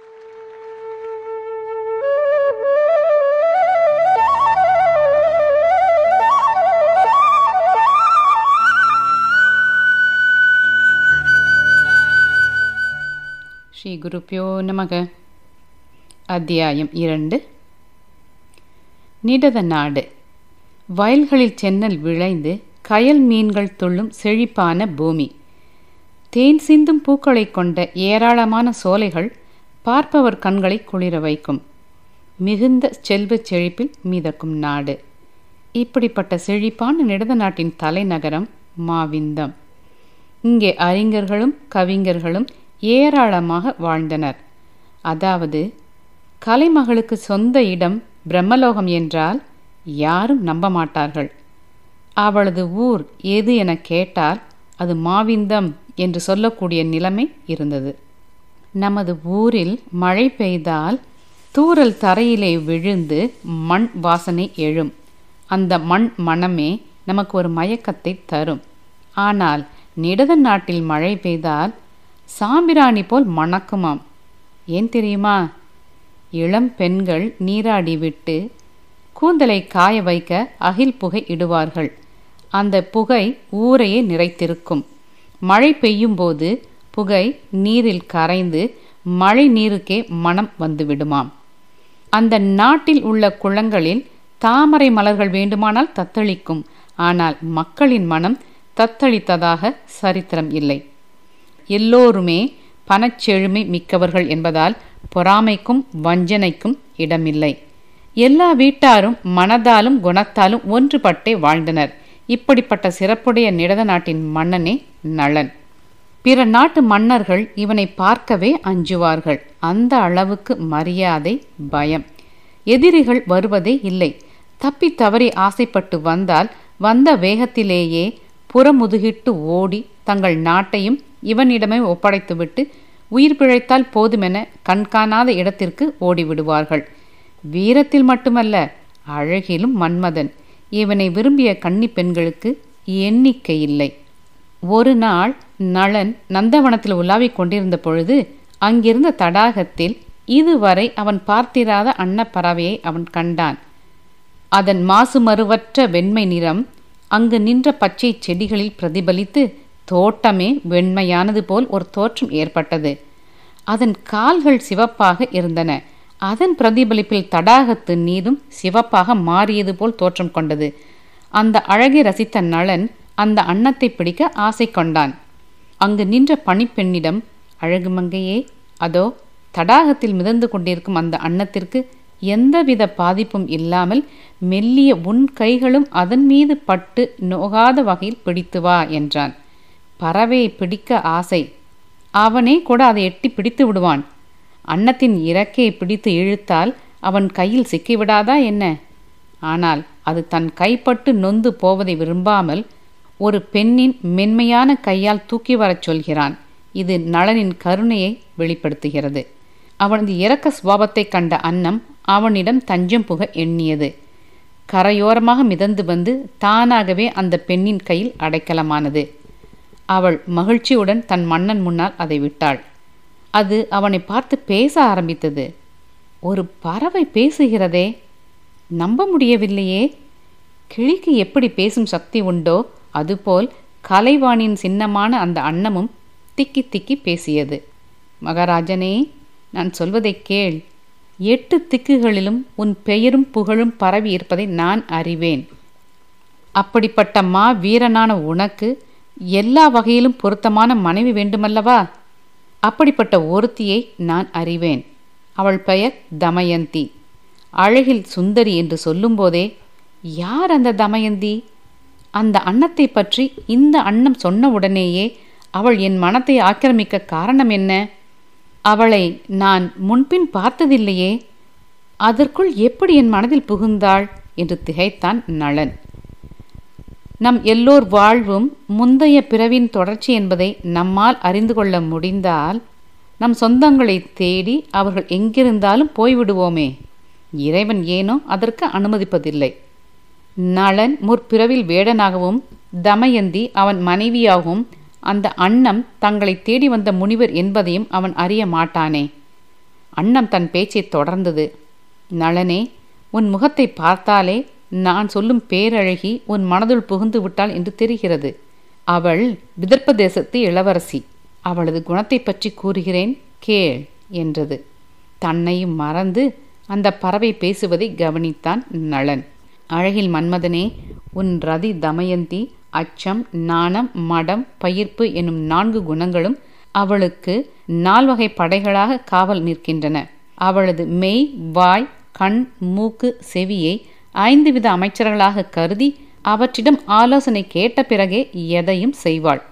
ஸ்ரீ குருப்பியோ நமக. அத்தியாயம் இரண்டு. நிடத நாடு. வயல்களில் சென்னல் விளைந்து கயல் மீன்கள் துள்ளும் செழிப்பான பூமி. தேன் சிந்தும் பூக்களை கொண்ட ஏராளமான சோலைகள் பார்ப்பவர் கண்களை குளிர வைக்கும். மிகுந்த செல்வச் செழிப்பில் மீதக்கும் நாடு. இப்படிப்பட்ட செழிப்பான நிடத நாட்டின் தலைநகரம் மாவிந்தம். இங்கே அறிஞர்களும் கவிஞர்களும் ஏராளமாக வாழ்ந்தனர். அதாவது கலைமகளுக்கு சொந்த இடம் பிரம்மலோகம் என்றால் யாரும் நம்ப மாட்டார்கள். அவளது ஊர் எது என கேட்டால் அது மாவிந்தம் என்று சொல்லக்கூடிய நிலைமை இருந்தது. நமது ஊரில் மழை பெய்தால் தூறல் தரையிலே விழுந்து மண் வாசனை எழும். அந்த மண் மனமே நமக்கு ஒரு மயக்கத்தை தரும். ஆனால் நிடத நாட்டில் மழை பெய்தால் சாம்பிராணி போல் மணக்குமாம். ஏன் தெரியுமா? இளம் பெண்கள் நீராடி விட்டு கூந்தலை காய வைக்க அகில் புகை இடுவார்கள். அந்த புகை ஊரையே நிறைத்திருக்கும். மழை பெய்யும்போது புகை நீரில் கரைந்து மழை நீருக்கே மனம் வந்துவிடுமாம். அந்த நாட்டில் உள்ள குளங்களில் தாமரை மலர்கள் வேண்டுமானால் தத்தளிக்கும் ஆனால் மக்களின் மனம் தத்தளித்ததாக சரித்திரம் இல்லை. எல்லோருமே பணச்செழுமை மிக்கவர்கள் என்பதால் பொறாமைக்கும் வஞ்சனைக்கும் இடமில்லை. எல்லா வீட்டாரும் மனதாலும் குணத்தாலும் ஒன்றுபட்டே வாழ்ந்தனர். இப்படிப்பட்ட சிறப்புடைய நிடத நாட்டின் மன்னனே நளன். பிற நாட்டு மன்னர்கள் இவனை பார்க்கவே அஞ்சுவார்கள். அந்த அளவுக்கு மரியாதை பயம். எதிரிகள் வருவதே இல்லை. தப்பி தவறி ஆசைப்பட்டு வந்தால் வந்த வேகத்திலேயே புறமுதுகிட்டு ஓடி தங்கள் நாட்டையும் இவனிடமே ஒப்படைத்துவிட்டு உயிர் பிழைத்தால் போதுமென கண்காணாத இடத்திற்கு ஓடிவிடுவார்கள். வீரத்தில் மட்டுமல்ல அழகிலும் மன்மதன். இவனை விரும்பிய கன்னி பெண்களுக்கு எண்ணிக்கை இல்லை. ஒரு நாள் நளன் நந்தவனத்தில் உலாவிக் கொண்டிருந்த பொழுது அங்கிருந்த தடாகத்தில் இதுவரை அவன் பார்த்திராத அன்னப்பறவையை அவன் கண்டான். அதன் மாசுமறுவற்ற வெண்மை நிறம் அங்கு நின்ற பச்சை செடிகளில் பிரதிபலித்து தோட்டமே வெண்மையானது போல் ஒரு தோற்றம் ஏற்பட்டது. அதன் கால்கள் சிவப்பாக இருந்தன. அதன் பிரதிபலிப்பில் தடாகத்து நீரும் சிவப்பாக மாறியது போல் தோற்றம் கொண்டது. அந்த அழகை ரசித்த நளன் அந்த அன்னத்தை பிடிக்க ஆசை கொண்டான். அங்கு நின்ற பணிப்பெண்ணிடம் அழகு மங்கையே அதோ தடாகத்தில் மிதந்து கொண்டிருக்கும் அந்த அன்னத்திற்கு எந்தவித பாதிப்பும் இல்லாமல் மெல்லிய உன் கைகளும் அதன் மீது பட்டு நோகாத வகையில் பிடித்து வா என்றான். பறவையை பிடிக்க ஆசை. அவனே கூட அதை எட்டி பிடித்து விடுவான். அன்னத்தின் இறக்கையை பிடித்து இழுத்தால் அவன் கையில் சிக்கிவிடாதா என்ன? ஆனால் அது தன் கைப்பட்டு நொந்து போவதை விரும்பாமல் ஒரு பெண்ணின் மென்மையான கையால் தூக்கி வரச் சொல்கிறான். இது நளனின் கருணையை வெளிப்படுத்துகிறது. அவனது இறக்க சுவாபத்தை கண்ட அன்னம் அவனிடம் தஞ்சம் புக எண்ணியது. கரையோரமாக மிதந்து வந்து தானாகவே அந்த பெண்ணின் கையில் அடைக்கலமானது. அவள் மகிழ்ச்சியுடன் தன் மன்னன் முன்னால் அதை விட்டாள். அது அவனை பார்த்து பேச ஆரம்பித்தது. ஒரு பறவை பேசுகிறதே. நம்ப முடியவில்லையே. கிளிக்கு எப்படி பேசும் சக்தி உண்டோ அதுபோல் கலைவாணியின் சின்னமான அந்த அன்னமும் திக்கி திக்கி பேசியது. மகாராஜனே நான் சொல்வதை கேள். எட்டு திக்குகளிலும் உன் பெயரும் புகழும் பரவி இருப்பதை நான் அறிவேன். அப்படிப்பட்ட மா வீரனான உனக்கு எல்லா வகையிலும் பொருத்தமான மனைவி வேண்டுமல்லவா? அப்படிப்பட்ட ஒருத்தியை நான் அறிவேன். அவள் பெயர் தமயந்தி. அழகில் சுந்தரி என்று சொல்லும்போதே யார் அந்த தமயந்தி? அந்த அன்னத்தை பற்றி இந்த அன்னம் சொன்ன உடனேயே அவள் என் மனத்தை ஆக்கிரமிக்க காரணம் என்ன? அவளை நான் முன்பின் பார்த்ததில்லையே. அதற்குள் எப்படி என் மனதில் புகுந்தாள்? என்று திகைத்தான் நளன். நம் எல்லோர் வாழ்வும் முந்தைய பிறவின் தொடர்ச்சி என்பதை நம்மால் அறிந்து கொள்ள முடிந்தால் நம் சொந்தங்களை தேடி அவர்கள் எங்கிருந்தாலும் போய்விடுவோமே. இறைவன் ஏனோ அதற்கு அனுமதிப்பதில்லை. நளன் முற்பிறவில் வேடனாகவும் தமயந்தி அவன் மனைவியாகவும் அந்த அன்னம் தங்களை தேடி வந்த முனிவர் என்பதையும் அவன் அறிய மாட்டானே. அன்னம் தன் பேச்சை தொடர்ந்தது. நளனே உன் முகத்தை பார்த்தாலே நான் சொல்லும் பேரழகி உன் மனதுள் புகுந்து விட்டாள் என்று தெரிகிறது. அவள் விதர்ப்ப தேசத்து இளவரசி. அவளது குணத்தை பற்றி கூறுகிறேன் கேள் என்றது. தன்னையும் மறந்து அந்த பறவை பேசுவதை கவனித்தான் நளன். அழகில் மன்மதனே உன் ரதி தமயந்தி அச்சம் நாணம் மடம் பயிர்ப்பு எனும் நான்கு குணங்களும் அவளுக்கு நால்வகை படைகளாக காவல் நிற்கின்றன. அவளது மெய் வாய் கண் மூக்கு செவியை ஐந்து வித அமைச்சர்களாக கருதி அவற்றிடம் ஆலோசனை கேட்ட பிறகே எதையும் செய்வாள்.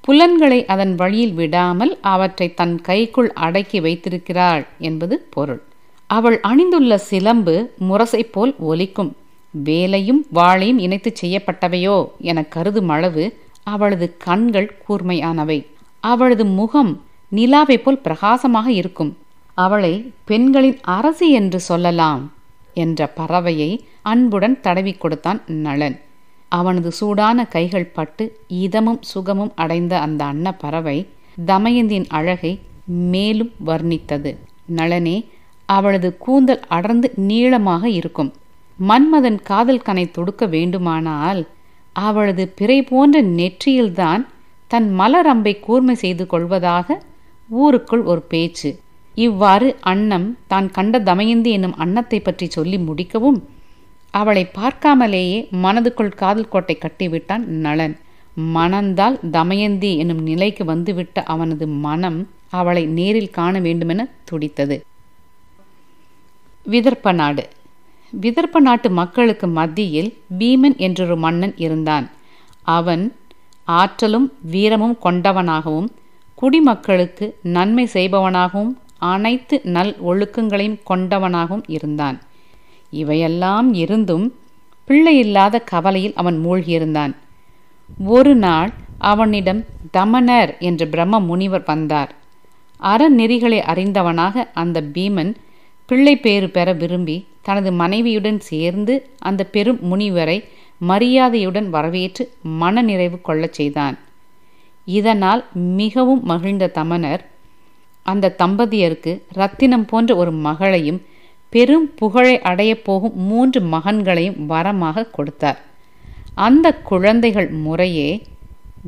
புலன்களை அதன் வழியில் விடாமல் அவற்றை தன் கைக்குள் அடக்கி வைத்திருக்கிறாள் என்பது பொருள். அவள் அணிந்துள்ள சிலம்பு முரசை போல் ஒலிக்கும். வேலையும் வாளையும் இணைத்து செய்யப்பட்டவையோ என கருதும் அளவு அவளது கண்கள் கூர்மையானவை. அவளது முகம் நிலாவை போல் பிரகாசமாக இருக்கும். அவளை பெண்களின் அரசி என்று சொல்லலாம் என்ற பறவையை அன்புடன் தடவி கொடுத்தான் நளன். அவனது சூடான கைகள் பட்டு இதமும் சுகமும் அடைந்த அந்த அன்ன பறவை தமயந்தின் அழகை மேலும் வர்ணித்தது. நளனே அவளது கூந்தல் அடர்ந்து நீளமாக இருக்கும். மன்மதன் காதல் கனை தொடுக்க வேண்டுமானால் அவளது பிறை போன்ற நெற்றியில்தான் தன் மலரம்பை கூர்மை செய்து கொள்வதாக ஊருக்குள் ஒரு பேச்சு. இவ்வாறு அன்னம் தான் கண்ட தமயந்தி என்னும் அன்னத்தை பற்றி சொல்லி முடிக்கவும் அவளை பார்க்காமலேயே மனதுக்குள் காதல் கோட்டை கட்டிவிட்டான் நளன். மணந்தால் தமயந்தி என்னும் நிலைக்கு வந்துவிட்ட அவனது மனம் அவளை நேரில் காண வேண்டுமென துடித்தது. விதர்ப்ப நாடு. விதர்ப்ப நாட்டு மக்களுக்கு மத்தியில் பீமன் என்றொரு மன்னன் இருந்தான். அவன் ஆற்றலும் வீரமும் கொண்டவனாகவும் குடிமக்களுக்கு நன்மை செய்பவனாகவும் அனைத்து நல் ஒழுக்கங்களையும் கொண்டவனாகவும் இருந்தான். இவையெல்லாம் இருந்தும் பிள்ளை இல்லாத கவலையில் அவன் மூழ்கியிருந்தான். ஒரு நாள் அவனிடம் தமனர் என்ற பிரம்ம முனிவர் வந்தார். அறநெறிகளை அறிந்தவனாக அந்த பீமன் பிள்ளை பேறு பெற விரும்பி தனது மனைவியுடன் சேர்ந்து அந்த பெரும் முனிவரை மரியாதையுடன் வரவேற்று மனநிறைவு கொள்ளச் செய்தான். இதனால் மிகவும் மகிழ்ந்த தமனர் அந்த தம்பதியருக்கு ரத்தினம் போன்ற ஒரு மகளையும் பெரும் புகழை அடையப் போகும் மூன்று மகன்களையும் வரமாக கொடுத்தார். அந்த குழந்தைகள் முறையே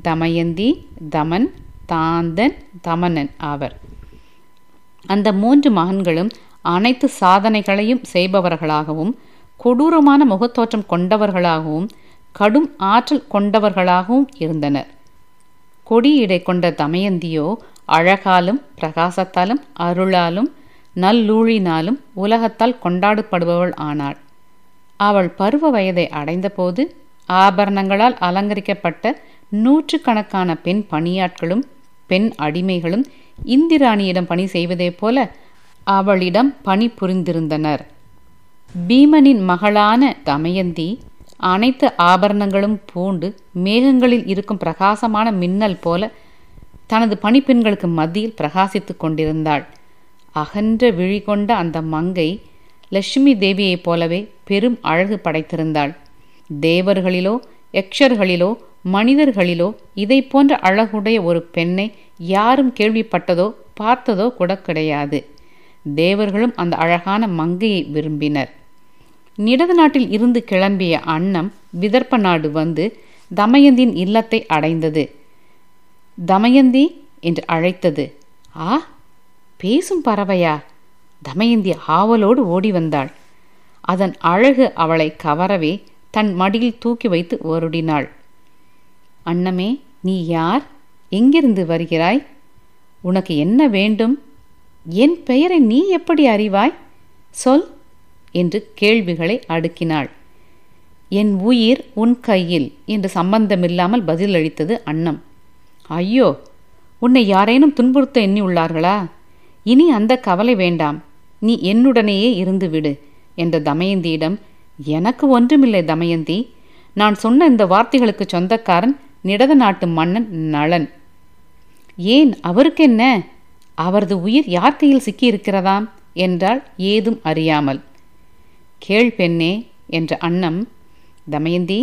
தமயந்தி தமன் தாந்தன் தமனன் ஆவர். அந்த மூன்று மகன்களும் அனைத்து சாதனைகளையும் செய்பவர்களாகவும் கொடூரமான முகத்தோற்றம் கொண்டவர்களாகவும் கடும் ஆற்றல் கொண்டவர்களாகவும் இருந்தனர். கொடியிடை கொண்ட தமயந்தியோ அழகாலும் பிரகாசத்தாலும் அருளாலும் நல்லூழினாலும் உலகத்தால் கொண்டாடப்படுபவள் ஆனாள். அவள் பருவ வயதை அடைந்தபோது ஆபரணங்களால் அலங்கரிக்கப்பட்ட நூற்றுக்கணக்கான பெண் பணியாட்களும் பெண் அடிமைகளும் இந்திராணியிடம் பணி செய்வதைப் போல அவளிடம் பணி புரிந்திருந்தனர். பீமனின் மகளான தமயந்தி அனைத்து ஆபரணங்களும் பூண்டு மேகங்களில் இருக்கும் பிரகாசமான மின்னல் போல தனது பணிப்பெண்களுக்கு மத்தியில் பிரகாசித்துக் கொண்டிருந்தாள். அகன்ற விழி கொண்ட அந்த மங்கை லட்சுமி தேவியைப் போலவே பெரும் அழகு படைத்திருந்தாள். தேவர்களிலோ யக்ஷர்களிலோ மனிதர்களிலோ இதை போன்ற அழகுடைய ஒரு பெண்ணை யாரும் கேள்விப்பட்டதோ பார்த்ததோ கூட கிடையாது. தேவர்களும் அந்த அழகான மங்கையை விரும்பினர். நிடது நாட்டில் இருந்து கிளம்பிய அன்னம் விதர்ப்ப நாடு வந்து தமயந்தியின் இல்லத்தை அடைந்தது. தமயந்தி என்று அழைத்தது. ஆ பேசும் பறவையா? தமயந்தி ஆவலோடு ஓடி வந்தாள். அதன் அழகு அவளை கவரவே தன் மடியில் தூக்கி வைத்து வருடினாள் அன்னமே நீ யார்? எங்கிருந்து வருகிறாய்? உனக்கு என்ன வேண்டும்? என் பெயரை நீ எப்படி அறிவாய்? சொல் என்று கேள்விகளை அடுக்கினாள். என் உயிர் உன் கையில் என்று சம்பந்தமில்லாமல் பதிலளித்தது அன்னம். ஐயோ உன்னை யாரேனும் துன்புறுத்த எண்ணி உள்ளார்களா? இனி அந்த கவலை வேண்டாம். நீ என்னுடனேயே இருந்து விடு என்ற தமயந்தியிடம் எனக்கு ஒன்றுமில்லை தமயந்தி. நான் சொன்ன இந்த வார்த்தைகளுக்கு சொந்தக்காரன் நிடத நாட்டு மன்னன் நளன். ஏன் அவருக்கென்ன? அவரது உயிர் யார் கையில் சிக்கியிருக்கிறதாம் என்றால் ஏதும் அறியாமல். கேள் பெண்ணே என்ற அன்னம். தமயந்தி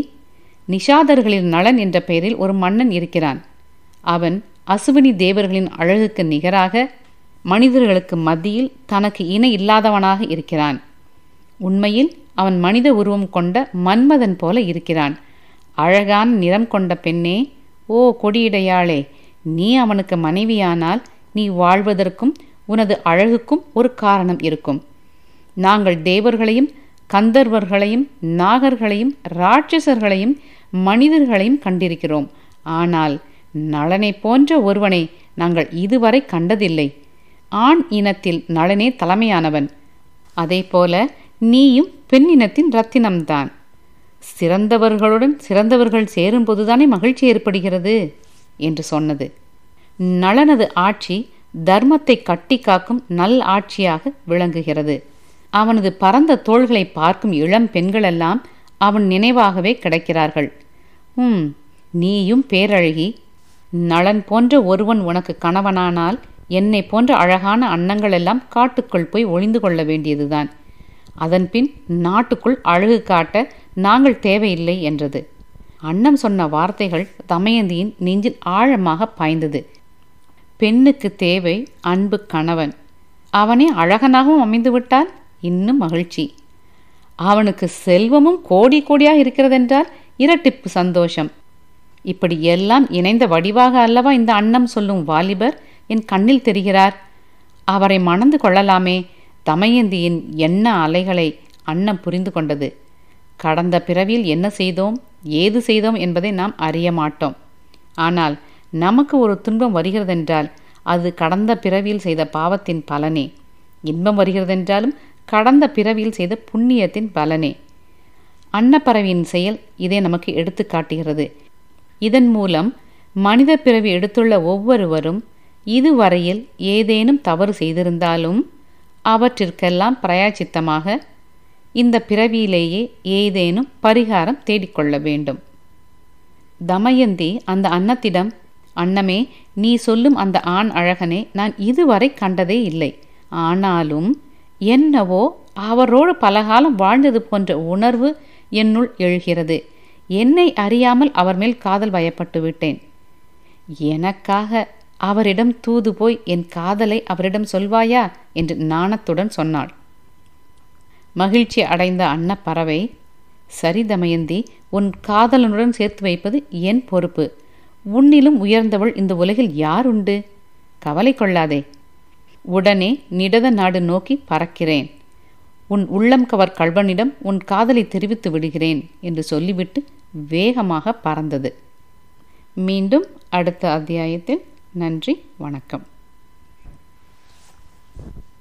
நிஷாதர்களின் நளன் என்ற பெயரில் ஒரு மன்னன் இருக்கிறான். அவன் அசுவினி தேவர்களின் அழகுக்கு நிகராக மனிதர்களுக்கு மத்தியில் தனக்கு இணை இல்லாதவனாக இருக்கிறான். உண்மையில் அவன் மனித உருவம் கொண்ட மன்மதன் போல இருக்கிறான். அழகான நிறம் கொண்ட பெண்ணே ஓ கொடியிடையாளே நீ அவனுக்கு மனைவியானால் நீ வாழ்வதற்கும் உனது அழகுக்கும் ஒரு காரணம் இருக்கும். நாங்கள் தேவர்களையும் கந்தர்வர்களையும் நாகர்களையும் ராட்சசர்களையும் மனிதர்களையும் கண்டிருக்கிறோம். ஆனால் நளனை போன்ற ஒருவனை நாங்கள் இதுவரை கண்டதில்லை. ஆண் இனத்தில் நளனே தலைமையானவன். அதேபோல நீயும் பெண் இனத்தின் ரத்தினம்தான். சிறந்தவர்களுடன் சிறந்தவர்கள் சேரும்போதுதானே மகிழ்ச்சி ஏற்படுகிறது? என்று சொன்னது. நளனது ஆட்சி தர்மத்தை கட்டி காக்கும் நல் ஆட்சியாக விளங்குகிறது. அவனது பரந்த தோள்களை பார்க்கும் இளம் பெண்களெல்லாம் அவன் நினைவாகவே கிடைக்கிறார்கள். ம் நீயும் பேரழகி. நளன் போன்ற ஒருவன் உனக்கு கணவனானால் என்னை போன்ற அழகான அன்னங்கள் எல்லாம் காட்டுக்குள் போய் ஒளிந்து கொள்ள வேண்டியதுதான். அதன்பின் நாட்டுக்குள் அழகு காட்ட நாங்கள் தேவையில்லை என்றது. அன்னம் சொன்ன வார்த்தைகள் தமயந்தியின் நெஞ்சில் ஆழமாக பாய்ந்தது. பெண்ணுக்கு தேவை அன்பு கணவன். அவனே அழகனாகவும் அமைந்துவிட்டால் இன்னும் மகிழ்ச்சி. அவனுக்கு செல்வமும் கோடி கோடியாக இருக்கிறதென்றால் இரட்டிப்பு சந்தோஷம். இப்படி எல்லாம் இணைந்த வடிவாக அல்லவா இந்த அன்னம் சொல்லும் வாலிபர் என் கண்ணில் தெரிகிறார். அவரை மணந்து கொள்ளலாமே. தமயந்தியின் எண்ண அலைகளை அன்னம் புரிந்து கொண்டது. கடந்த பிறவியில் என்ன செய்தோம்? ஏது செய்தோம் என்பதை நாம் அறிய மாட்டோம். ஆனால் நமக்கு ஒரு துன்பம் வருகிறதென்றால் அது கடந்த பிறவியில் செய்த பாவத்தின் பலனே. இன்பம் வருகிறதென்றாலும் கடந்த பிறவியில் செய்த புண்ணியத்தின் பலனே. அன்னப்பறவையின் செயல் இதை நமக்கு எடுத்து காட்டுகிறது. இதன் மூலம் மனித பிறவி எடுத்துள்ள ஒவ்வொருவரும் இதுவரையில் ஏதேனும் தவறு செய்திருந்தாலும் அவற்றிற்கெல்லாம் பிரயாச்சித்தமாக இந்த பிறவியிலேயே ஏதேனும் பரிகாரம் தேடிக்கொள்ள வேண்டும். தமயந்தி அந்த அன்னத்திடம் அன்னமே நீ சொல்லும் அந்த ஆண் அழகனை நான் இதுவரை கண்டதே இல்லை. ஆனாலும் என்னவோ அவரோடு பலகாலம் வாழ்ந்தது போன்ற உணர்வு என்னுள் எழுகிறது. என்னை அறியாமல் அவர் மேல் காதல் வயப்பட்டு விட்டேன். எனக்காக அவரிடம் தூது போய் என் காதலை அவரிடம் சொல்வாயா? என்று நாணத்துடன் சொன்னாள். மகிழ்ச்சி அடைந்த அன்னப்பறவை சரி தமயந்தி உன் காதலனுடன் சேர்த்து வைப்பது என் பொறுப்பு. உன்னிலும் உயர்ந்தவள் இந்த உலகில் யார் உண்டு? கவலை கொள்ளாதே. உடனே நிடத நாடு நோக்கி பறக்கிறேன். உன் உள்ளம் கவர் கல்வனிடம் உன் காதலை தெரிவித்து விடுகிறேன் என்று சொல்லிவிட்டு வேகமாக பறந்தது. மீண்டும் அடுத்த அத்தியாயத்தில் நன்றி வணக்கம்.